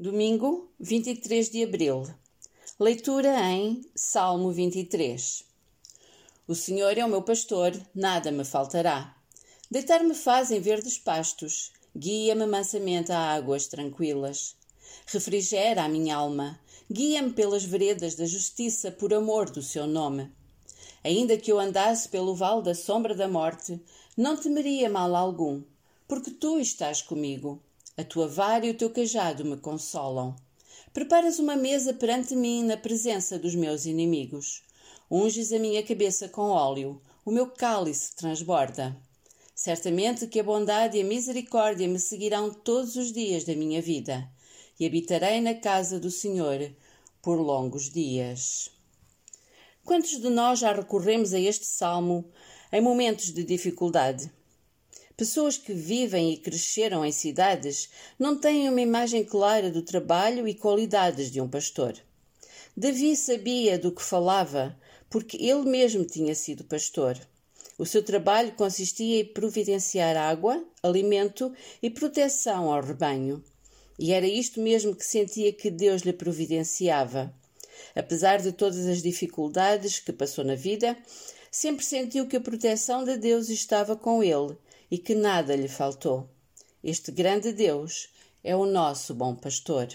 Domingo, 23 de abril. Leitura em Salmo 23. O Senhor é o meu pastor, nada me faltará. Deitar-me faz em verdes pastos, guia-me mansamente a águas tranquilas. Refrigera a minha alma, guia-me pelas veredas da justiça por amor do seu nome. Ainda que eu andasse pelo vale da sombra da morte, não temeria mal algum, porque tu estás comigo a tua vara e o teu cajado me consolam. Preparas uma mesa perante mim na presença dos meus inimigos. Unges a minha cabeça com óleo, o meu cálice transborda. Certamente que a bondade e a misericórdia me seguirão todos os dias da minha vida, e habitarei na casa do Senhor por longos dias. Quantos de nós já recorremos a este salmo em momentos de dificuldade? Pessoas que vivem e cresceram em cidades não têm uma imagem clara do trabalho e qualidades de um pastor. Davi sabia do que falava, porque ele mesmo tinha sido pastor. O seu trabalho consistia em providenciar água, alimento e proteção ao rebanho. E era isto mesmo que sentia que Deus lhe providenciava. Apesar de todas as dificuldades que passou na vida, sempre sentiu que a proteção de Deus estava com ele e que nada lhe faltou. Este grande Deus é o nosso bom pastor.